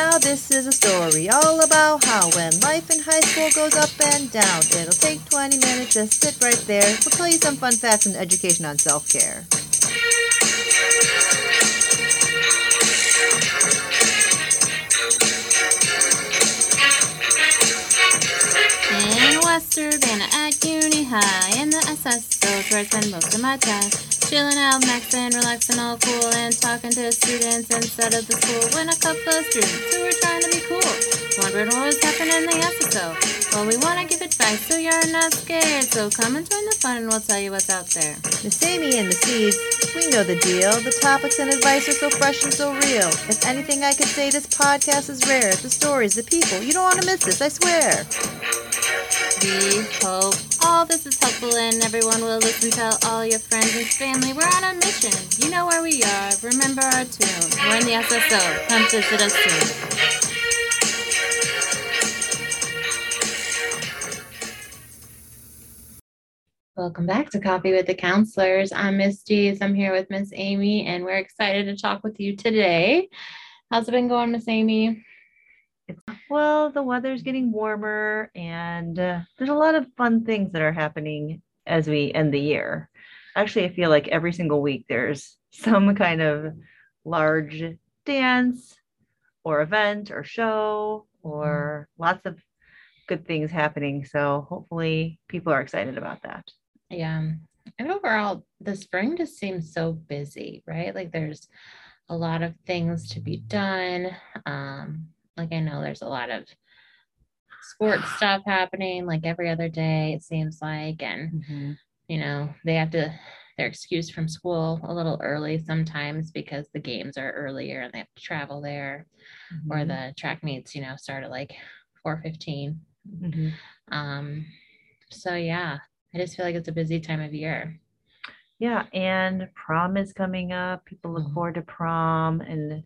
Now this is a story all about how when life in high school goes up and down, it'll take 20 minutes, just sit right there. We'll tell you some fun facts and education on self-care. In West Urbana at Uni High, in the SSOs where I spend most of my time. Chilling out, maxing, relaxing, all cool, and talking to students inside of the school. When a couple of students who were trying to be cool wondering what was happening in the SSO. Well, we want to give advice so you're not scared. So come and join the fun, and we'll tell you what's out there. Miss Amy and the Seeds, we know the deal. The topics and advice are so fresh and so real. If anything I could say, this podcast is rare. The stories, the people, you don't want to miss this, I swear. We hope all this is helpful and everyone will listen. Tell all your friends and family we're on a mission. You know where we are. Remember our tune. We're in the SSO. Come visit us soon. Welcome back to Coffee with the Counselors. I'm Miss Dees. I'm here with Miss Amy, and we're excited to talk with you today. How's it been going, Miss Amy? Well, the weather's getting warmer, and uh, there's a lot of fun things that are happening as we end the year. Actually, I feel like every single week there's some kind of large dance or event or show or lots of good things happening. So hopefully people are excited about that. Yeah. And overall, the spring just seems so busy, right? Like there's a lot of things to be done. Um, like I know there's a lot of sports stuff happening like every other day, it seems like. And, you know, they have to, they're excused from school a little early sometimes because the games are earlier and they have to travel there, or Mhm. the track meets, you know, start at like 4:15. Mhm. Um, so yeah, I just feel like it's a busy time of year. Yeah, and prom is coming up. People look Mhm. forward to prom, and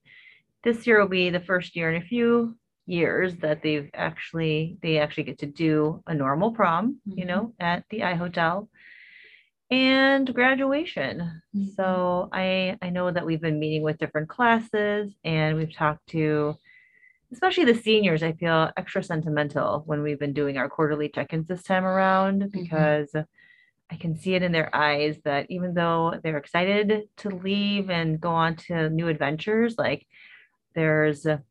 this year will be the first year in a few years that they've actually they actually get to do a normal prom, you Mhm. know, at the I Hotel, and graduation. Mhm. So I I know that we've been meeting with different classes, and we've talked to especially the seniors. I feel extra sentimental when we've been doing our quarterly check-ins this time around because. I can see it in their eyes that even though they're excited to leave and go on to new adventures, like there's, a-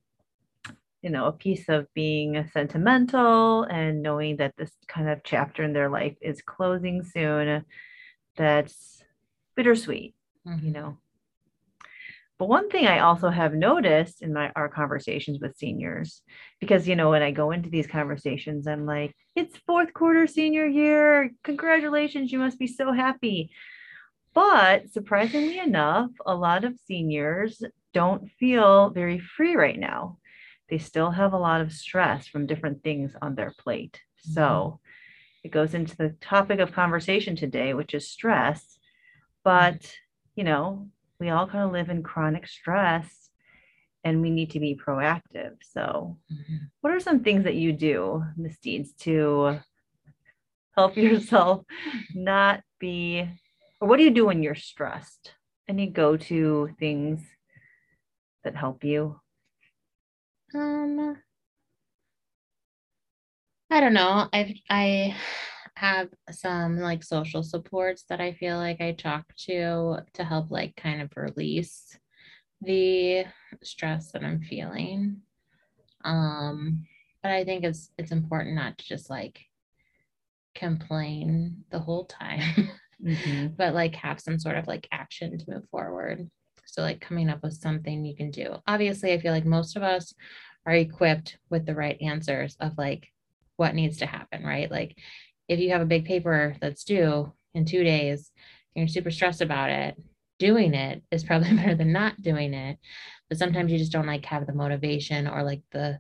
you know, a piece of being sentimental and knowing that this kind of chapter in their life is closing soon. That's bittersweet, you Mhm. know. But one thing I also have noticed in my our conversations with seniors, because you know, when I go into these conversations, I'm like, it's fourth quarter senior year. Congratulations, you must be so happy. But surprisingly enough, a lot of seniors don't feel very free right now. They still have a lot of stress from different things on their plate. So it goes into the topic of conversation today, which is stress. But, you know, we all kind of live in chronic stress and we need to be proactive. So, Mhm. what are some things that you do, Miss Deeds, to help yourself not be, or what do you do when you're stressed? Any go to things that help you? Um, I don't know. I've I have some like social supports that I feel like I talk to to help like kind of release the stress that I'm feeling. Um, but I think it's it's important not to just like complain the whole time, Mhm. but like have some sort of like action to move forward. So like coming up with something you can do. Obviously, I feel like most of us are equipped with the right answers of like what needs to happen, right? Like if you have a big paper that's due in two days and you're super stressed about it, doing it is probably better than not doing it. But sometimes you just don't like have the motivation or like the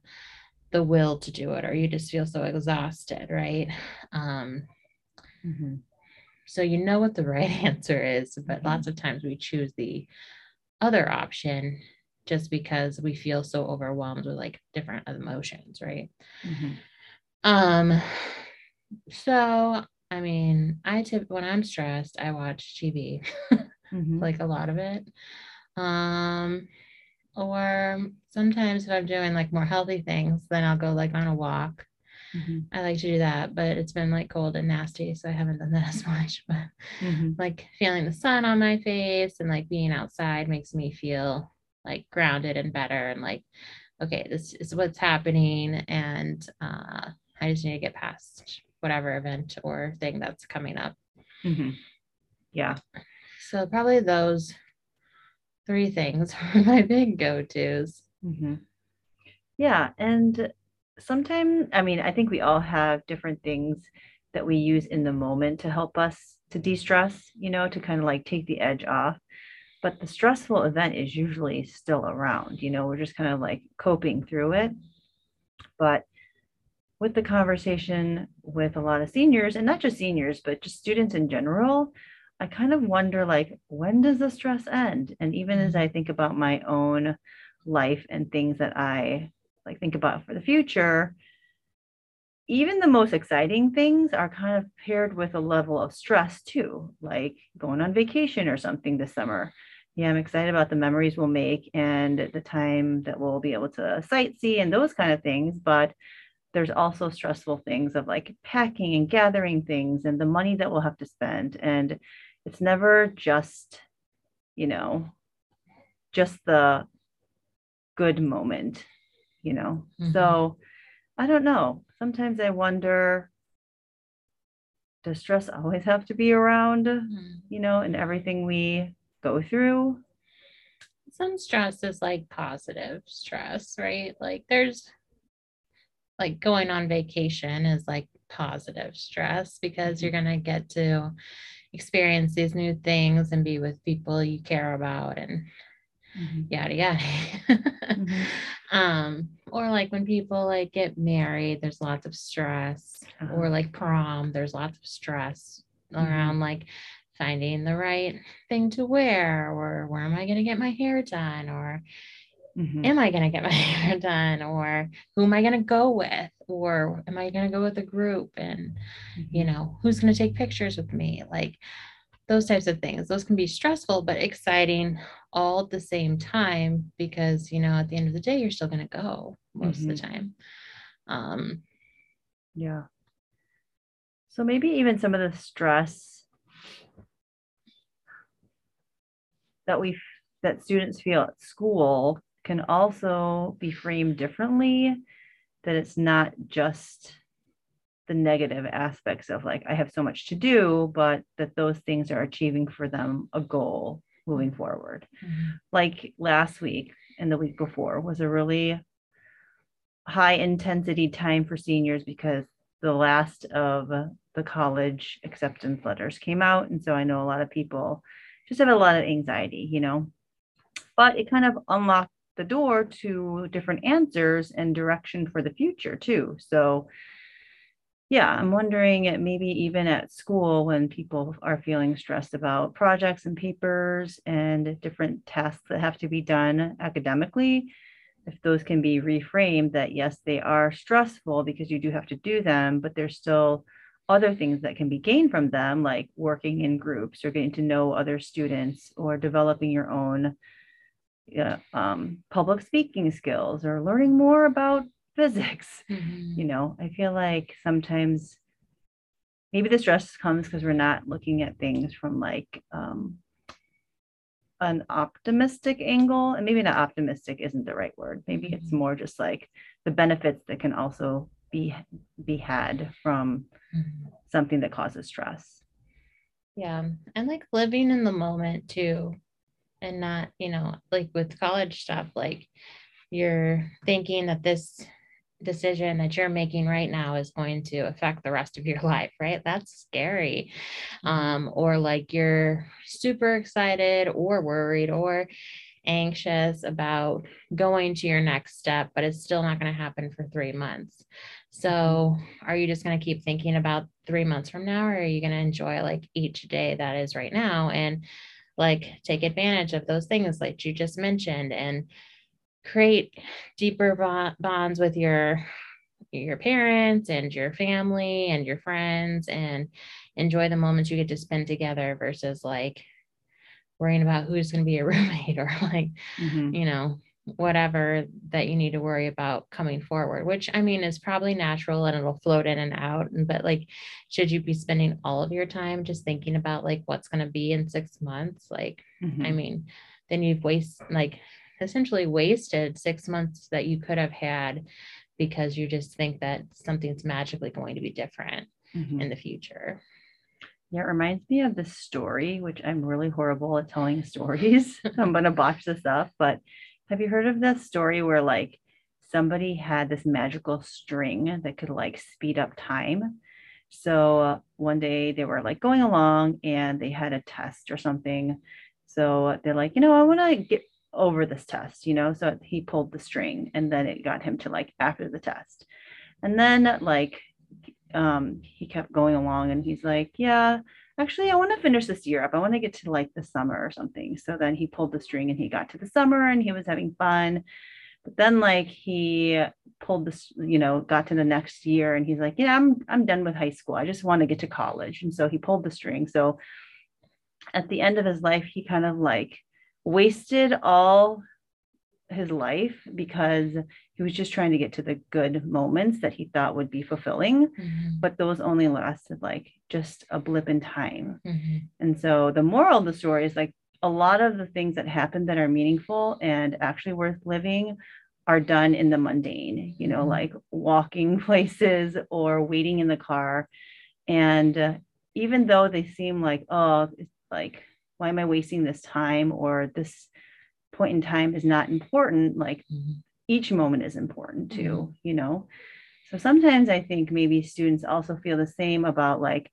the will to do it, or you just feel so exhausted, right? Um, Mhm. So you know what the right answer is, but Mhm. lots of times we choose the other option just because we feel so overwhelmed with like different emotions, right? Mhm. Um, so I mean, I tip when I'm stressed, I watch TV, Mhm. like a lot of it. Um, Or sometimes if I'm doing like more healthy things, then I'll go like on a walk. Mhm, I like to do that, but it's been like cold and nasty, so I haven't done that as much. But mhm, like feeling the sun on my face and like being outside makes me feel like grounded and better and like, okay, this is what's happening. And uh, I just need to get past whatever event or thing that's coming up. mhm. Yeah. So probably those three things are my big go-tos. mhm. Yeah, and sometimes, I mean, I think we all have different things that we use in the moment to help us to de-stress, you know, to kind of like take the edge off. But the stressful event is usually still around, you know, we're just kind of like coping through it. But with the conversation with a lot of seniors, and not just seniors, but just students in general, I kind of wonder like, when does the stress end? And even as mm-hmm. I think about my own life and things that I like think about for the future, even the most exciting things are kind of paired with a level of stress too, like going on vacation or something this summer. Yeah, I'm excited about the memories we'll make and the time that we'll be able to sightsee and those kind of things. But there's also stressful things of like packing and gathering things and the money that we'll have to spend. And it's never just, you know, just the good moment, you know. Mhm. So I don't know. Sometimes I wonder does stress always have to be around, Mhm. you know, in everything we go through? Some stress is like positive stress, right? Like there's like going on vacation is like positive stress because you're going to get to experience these new things and be with people you care about and yada yada. Mhm. um, or like when people like get married, there's lots of stress, Uh-huh. or like prom, there's lots of stress around like finding the right thing to wear, or where am I going to get my hair done, or Mhm. am I going to get my hair done, or who am I going to go with, or am I going to go with a group, and you Mhm. know who's going to take pictures with me, like those types of things. Those can be stressful but exciting all at the same time because you know at the end of the day you're still going to go most of the time. Um, Yeah. So maybe even some of the stress that we that students feel at school can also be framed differently that it's not just the negative aspects of like I have so much to do but that those things are achieving for them a goal moving forward. Mm-hmm. Like last week and the week before was a really high intensity time for seniors because the last of the college acceptance letters came out. And so I know a lot of people just have a lot of anxiety, you know, but it kind of unlocked the door to different answers and direction for the future too. So yeah, I'm wondering at maybe even at school when people are feeling stressed about projects and papers and different tasks that have to be done academically, if those can be reframed that yes, they are stressful because you do have to do them, but there's still other things that can be gained from them, like working in groups or getting to know other students or developing your own um, public speaking skills or learning more about physics. mhm. You know, I feel like sometimes maybe the stress comes because we're not looking at things from like um, an optimistic angle and maybe not optimistic isn't the right word maybe it's Mhm. more just like the benefits that can also be be had from Mhm. something that causes stress Yeah. And like living in the moment too. And not, you know, like with college stuff, like you're thinking that this decision that you're making right now is going to affect the rest of your life, right? That's scary. Um, or like you're super excited or worried or anxious about going to your next step, but it's still not going to happen for three months. So, are you just going to keep thinking about three months from now, or are you going to enjoy like each day that is right now and like take advantage of those things like you just mentioned and create deeper bo- bonds with your your parents and your family and your friends and enjoy the moments you get to spend together versus like worrying about who's going to be a roommate or like Mhm. you know whatever that you need to worry about coming forward, which I mean is probably natural and it'll float in and out. But like, should you be spending all of your time just thinking about like what's going to be in six months? Like, mm-hmm. I mean, then you've wasted like essentially wasted six months that you could have had because you just think that something's magically going to be different mm-hmm. in the future. Yeah, it reminds me of the story, which I'm really horrible at telling stories. I'm going to botch this up, but have you heard of that story where like somebody had this magical string that could like speed up time? So uh, one day they were like going along and they had a test or something. So they're like, you know, I want to get over this test, you know? So he pulled the string and then it got him to like after the test. And then like um he kept going along and he's like, yeah, actually I want to finish this year up. I want to get to like the summer or something. So then he pulled the string and he got to the summer and he was having fun. But then like he pulled this, you know, got to the next year and he's like, yeah, I'm I'm done with high school. I just want to get to college. And so he pulled the string. So at the end of his life, he kind of like wasted all his life because he was just trying to get to the good moments that he thought would be fulfilling mm-hmm. but those only lasted like just a blip in time mm-hmm. and so the moral of the story is like a lot of the things that happen that are meaningful and actually worth living are done in the mundane you know mm-hmm. like walking places or waiting in the car and uh, even though they seem like oh it's like why am i wasting this time or this point in time is not important like mm-hmm. each moment is important too mm-hmm. you know so sometimes i think maybe students also feel the same about like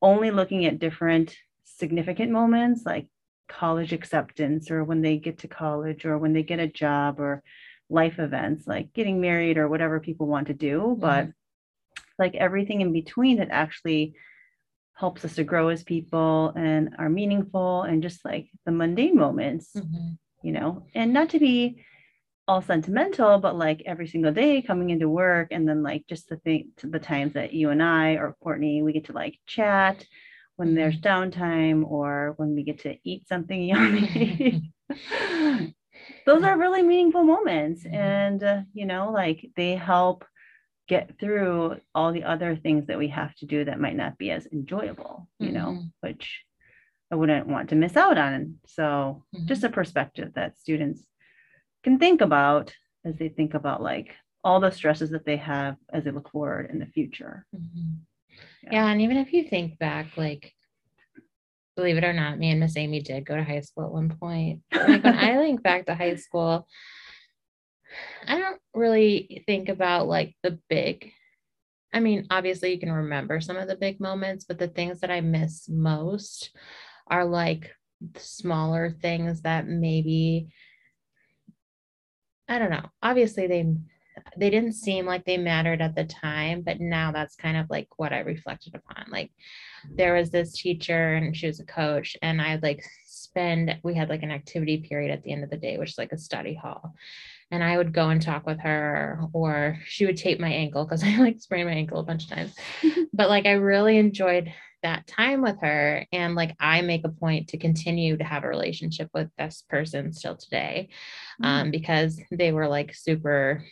only looking at different significant moments like college acceptance or when they get to college or when they get a job or life events like getting married or whatever people want to do mm-hmm. but like everything in between that actually helps us to grow as people and are meaningful and just like the mundane moments, mm-hmm. you know, and not to be all sentimental, but like every single day coming into work and then like just the thing the times that you and I or Courtney, we get to like chat when there's mm-hmm. downtime or when we get to eat something yummy. Those are really meaningful moments. Mm-hmm. And, uh, you know, like they help get through all the other things that we have to do that might not be as enjoyable, you mm-hmm. know, which I wouldn't want to miss out on. So, mm-hmm. just a perspective that students can think about as they think about like all the stresses that they have as they look forward in the future. Mm-hmm. Yeah. yeah. And even if you think back, like, believe it or not, me and Miss Amy did go to high school at one point. Like, when I think back to high school, I don't really think about like the big. I mean, obviously you can remember some of the big moments, but the things that I miss most are like smaller things that maybe I don't know. Obviously they they didn't seem like they mattered at the time, but now that's kind of like what I reflected upon. Like there was this teacher and she was a coach and I'd like spend we had like an activity period at the end of the day, which is like a study hall and I would go and talk with her, or she would tape my ankle because I like sprained my ankle a bunch of times. but like I really enjoyed that time with her. And like I make a point to continue to have a relationship with this person still today um, mm. because they were like super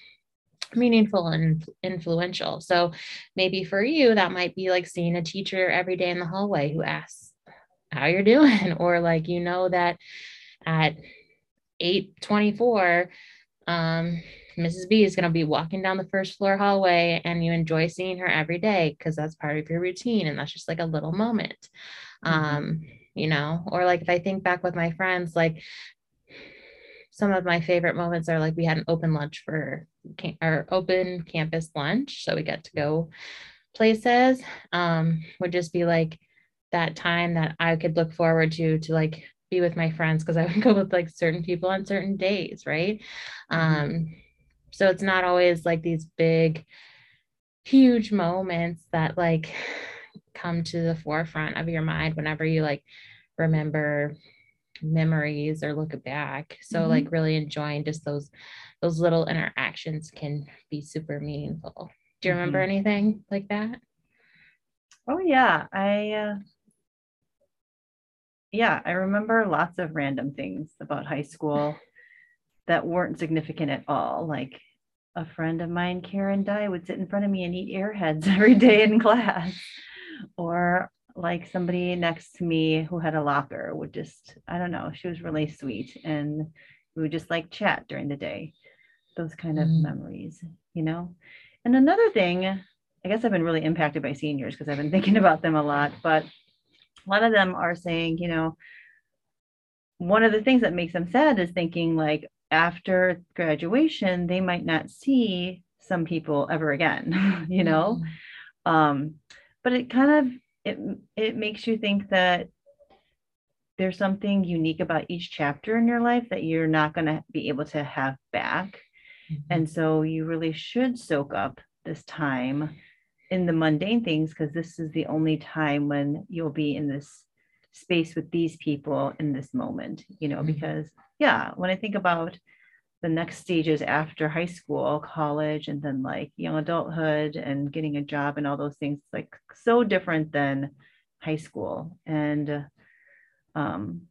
meaningful and influential. So maybe for you, that might be like seeing a teacher every day in the hallway who asks how you're doing, or like you know that at 824 um, Mrs. B is going to be walking down the first floor hallway and you enjoy seeing her every day because that's part of your routine and that's just like a little moment. Mm-hmm. Um, you know, or like if I think back with my friends, like some of my favorite moments are like we had an open lunch for our open campus lunch. So we get to go places. Um, would just be like that time that I could look forward to to like be with my friends because I would go with like certain people on certain days, right? Mm-hmm. Um, so it's not always like these big, huge moments that like come to the forefront of your mind whenever you like remember memories or look back. So mm-hmm. like really enjoying just those those little interactions can be super meaningful. Do you remember mm-hmm. anything like that? Oh yeah, I uh, yeah, I remember lots of random things about high school. that weren't significant at all. Like a friend of mine, Karen Dye, would sit in front of me and eat airheads every day in class. Or like somebody next to me who had a locker would just, I don't know, she was really sweet and we would just like chat during the day. Those kind of Mm. memories, you know? And another thing, I guess I've been really impacted by seniors because I've been thinking about them a lot, but a lot of them are saying, you know, one of the things that makes them sad is thinking like after graduation, they might not see some people ever again, you know? Mhm. um but it kind of it it makes you think that there's something unique about each chapter in your life that you're not going to be able to have back Mhm. and so you really should soak up this time in the mundane things because this is the only time when you'll be in this space with these people in this moment you know Mhm. because yeah when i think about the next stages after high school college and then like young adulthood and getting a job and all those things like so different than high school and um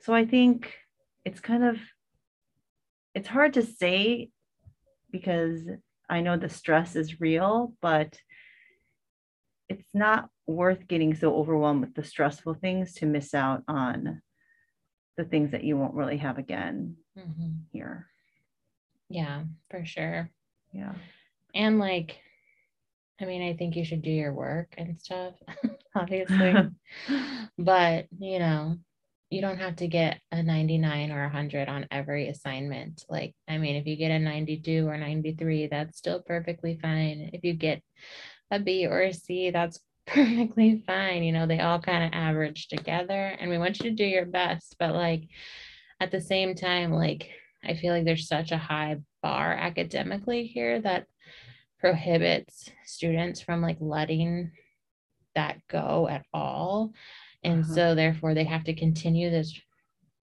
so i think it's kind of it's hard to say because I know the stress is real, but it's not worth getting so overwhelmed with the stressful things to miss out on the things that you won't really have again Mhm. here. Yeah, for sure. Yeah. And like, I mean, I think you should do your work and stuff, obviously. but, you know, you don't have to get a 99 or 100 on every assignment. Like, I mean, if you get a 92 or 93, that's still perfectly fine. If you get a B or a C, that's perfectly fine. You know, they all kind of average together, and we want you to do your best. But, like, at the same time, like, I feel like there's such a high bar academically here that prohibits students from like letting that go at all and Uh-huh. so therefore they have to continue this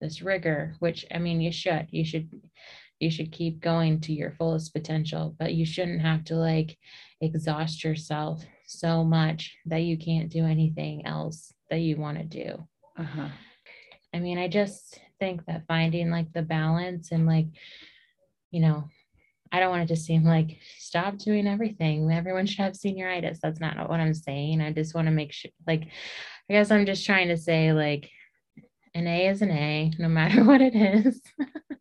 this rigor which i mean you should you should you should keep going to your fullest potential but you shouldn't have to like exhaust yourself so much that you can't do anything else that you want to do Uh-huh. I mean, I just think that finding like the balance and like, you know, I don't want it to seem like stop doing everything. Everyone should have senioritis. That's not what I'm saying. I just want to make sure, like, I guess I'm just trying to say, like, an A is an A, no matter what it is.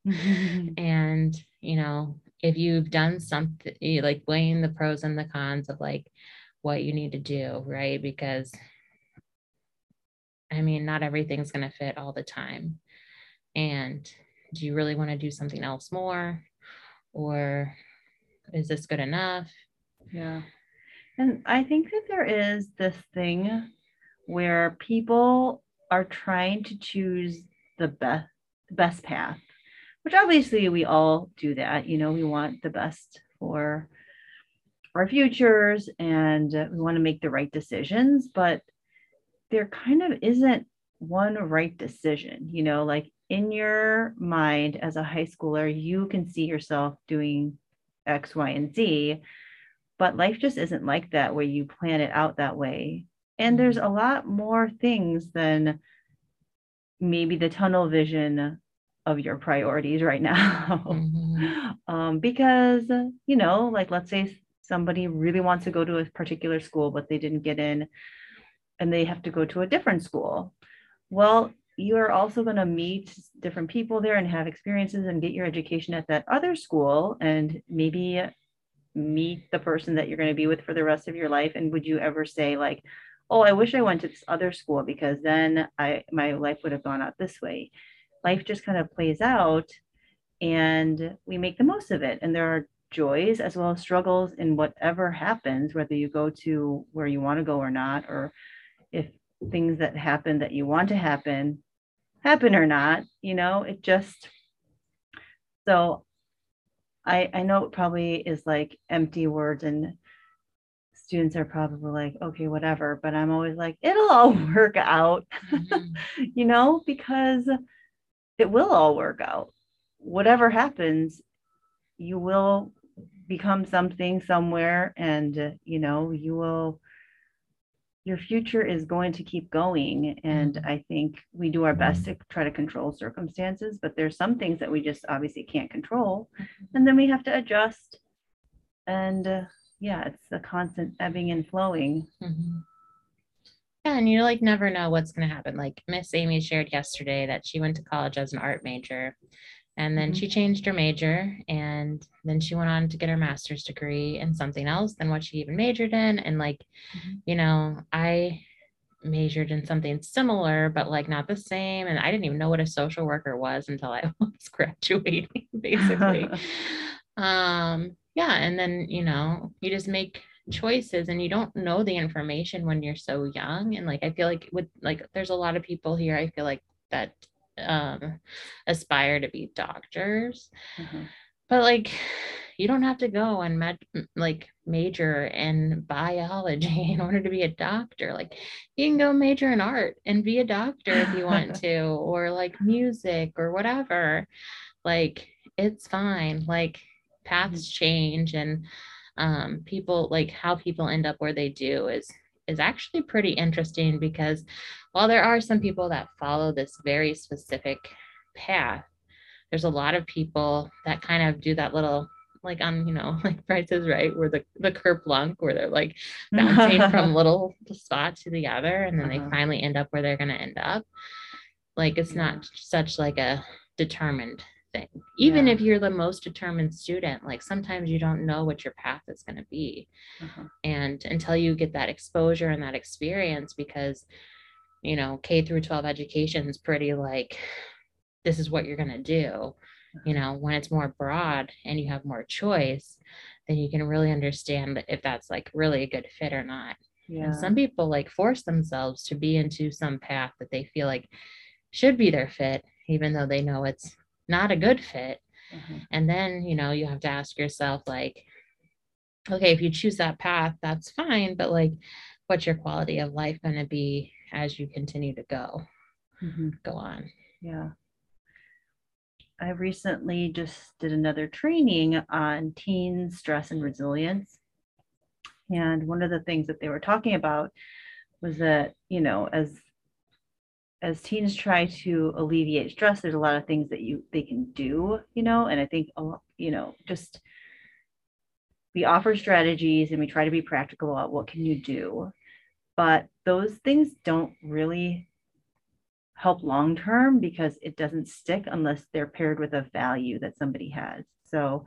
Mm-hmm. and, you know, if you've done something, eh, like weighing the pros and the cons of like what you need to do, right? Because I mean, not everything's going to fit all the time. And do you really want to do something else more? Or is this good enough? Yeah. And I think that there is this thing where people are trying to choose the best best path, which obviously we all do that. You know, we want the best for our futures and we want to make the right decisions, but there kind of isn't one right decision. You know, like in your mind as a high schooler, you can see yourself doing X, Y, and Z but life just isn't like that where you plan it out that way and there's a lot more things than maybe the tunnel vision of your priorities right now. Mhm. um, because you know like let's say somebody really wants to go to a particular school but they didn't get in and they have to go to a different school. Well you're also going to meet different people there and have experiences and get your education at that other school and maybe meet the person that you're going to be with for the rest of your life. And would you ever say like oh i wish i went to this other school because then i my life would have gone out this way. Life just kind of plays out and we make the most of it. And there are joys as well as struggles in whatever happens whether you go to where you want to go or not or if things that happen that you want to happen happen or not you know it just so I, I know it probably is like empty words and students are probably like, okay, whatever. But I'm always like, it'll all work out, Mhm. you know, because it will all work out. Whatever happens, you will become something somewhere and, uh, you know, you will your future is going to keep going. And Mhm. I think we do our best to try to control circumstances, but there's some things that we just obviously can't control. And then we have to adjust. And uh, yeah, it's a constant ebbing and flowing. Mhm. Yeah, and you like never know what's going to happen. Like Miss Amy shared yesterday that she went to college as an art major and then Mhm. she changed her major and then she went on to get her master's degree in something else than what she even majored in. And like, Mhm. you know, I majored in something similar, but like not the same. And I didn't even know what a social worker was until I was graduating, basically. um, yeah. And then, you know, you just make choices and you don't know the information when you're so young and like i feel like with like there's a lot of people here i feel like that um aspire to be doctors Uh-huh. but like you don't have to go and med- like major in biology in order to be a doctor like you can go major in art and be a doctor if you want to or like music or whatever like it's fine like paths change and um, people like how people end up where they do is is actually pretty interesting because while there are some people that follow this very specific path there's a lot of people that kind of do that little like on you know like Price is right where the the kerplunk where they're like bouncing from little spot to the other and then Uh-huh. they finally end up where they're going to end up. Like it's not such like a determined thing even Yeah. if you're the most determined student like sometimes you don't know what your path is going to be Uh-huh. and until you get that exposure and that experience because you know k through 12 education is pretty like this is what you're going to do you know when it's more broad and you have more choice then you can really understand if that's like really a good fit or not Yeah. and some people like force themselves to be into some path that they feel like should be their fit even though they know it's not a good fit Uh-huh. and then, you know, you have to ask yourself, like, okay, if you choose that path, that's fine, but like, what's your quality of life going to be as you continue to go, Mhm. go on? Yeah. I recently just did another training on teen stress and resilience. And one of the things that they were talking about was that, you know, as as teens try to alleviate stress, there's a lot of things that you they can do, you know, and I think you know, just we offer strategies and we try to be practical about what can you do. But those things don't really help long term because it doesn't stick unless they're paired with a value that somebody has. So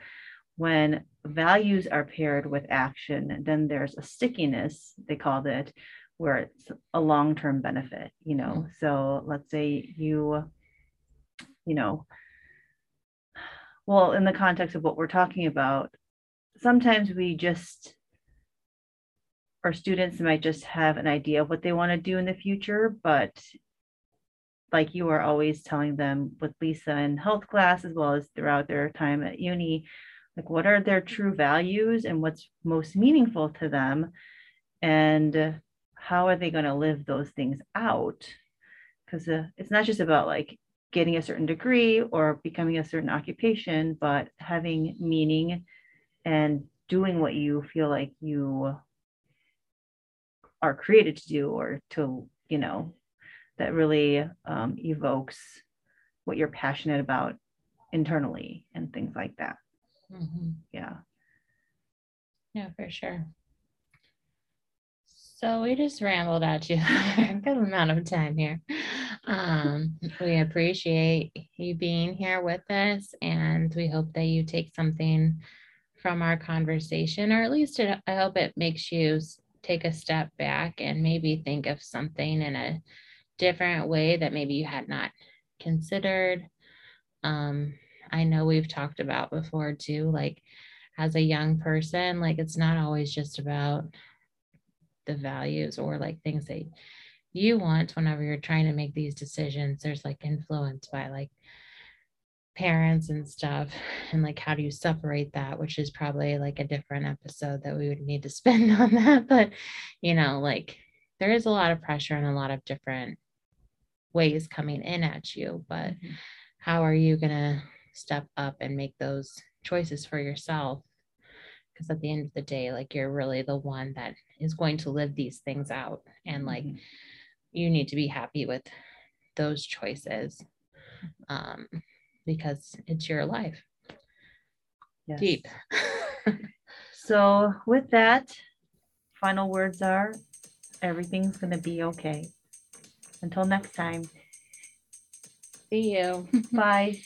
when values are paired with action, then there's a stickiness, they called it, where it's a long term benefit, you know. Mm-hmm. So let's say you, you know, well, in the context of what we're talking about, sometimes we just our students might just have an idea of what they want to do in the future, but like you are always telling them with Lisa in health class as well as throughout their time at uni, like what are their true values and what's most meaningful to them and how are they going to live those things out? Because uh, it's not just about like getting a certain degree or becoming a certain occupation, but having meaning and doing what you feel like you are created to do or to, you know, that really um, evokes what you're passionate about internally and things like that. Mhm. Yeah. Yeah, for sure. So we just rambled at you a good amount of time here. Um, we appreciate you being here with us, and we hope that you take something from our conversation, or at least it, I hope it makes you take a step back and maybe think of something in a different way that maybe you had not considered. Um, I know we've talked about before too, like as a young person, like it's not always just about the values or like things that you want whenever you're trying to make these decisions. There's like influence by like parents and stuff and like how do you separate that which is probably like a different episode that we would need to spend on that but you know like there is a lot of pressure and a lot of different ways coming in at you but Mhm. how are you going to step up and make those choices for yourself because at the end of the day like you're really the one that is going to live these things out and like Mhm. you need to be happy with those choices um because it's your life Yes. deep So with that, final words are everything's gonna be okay. Until next time, see you bye.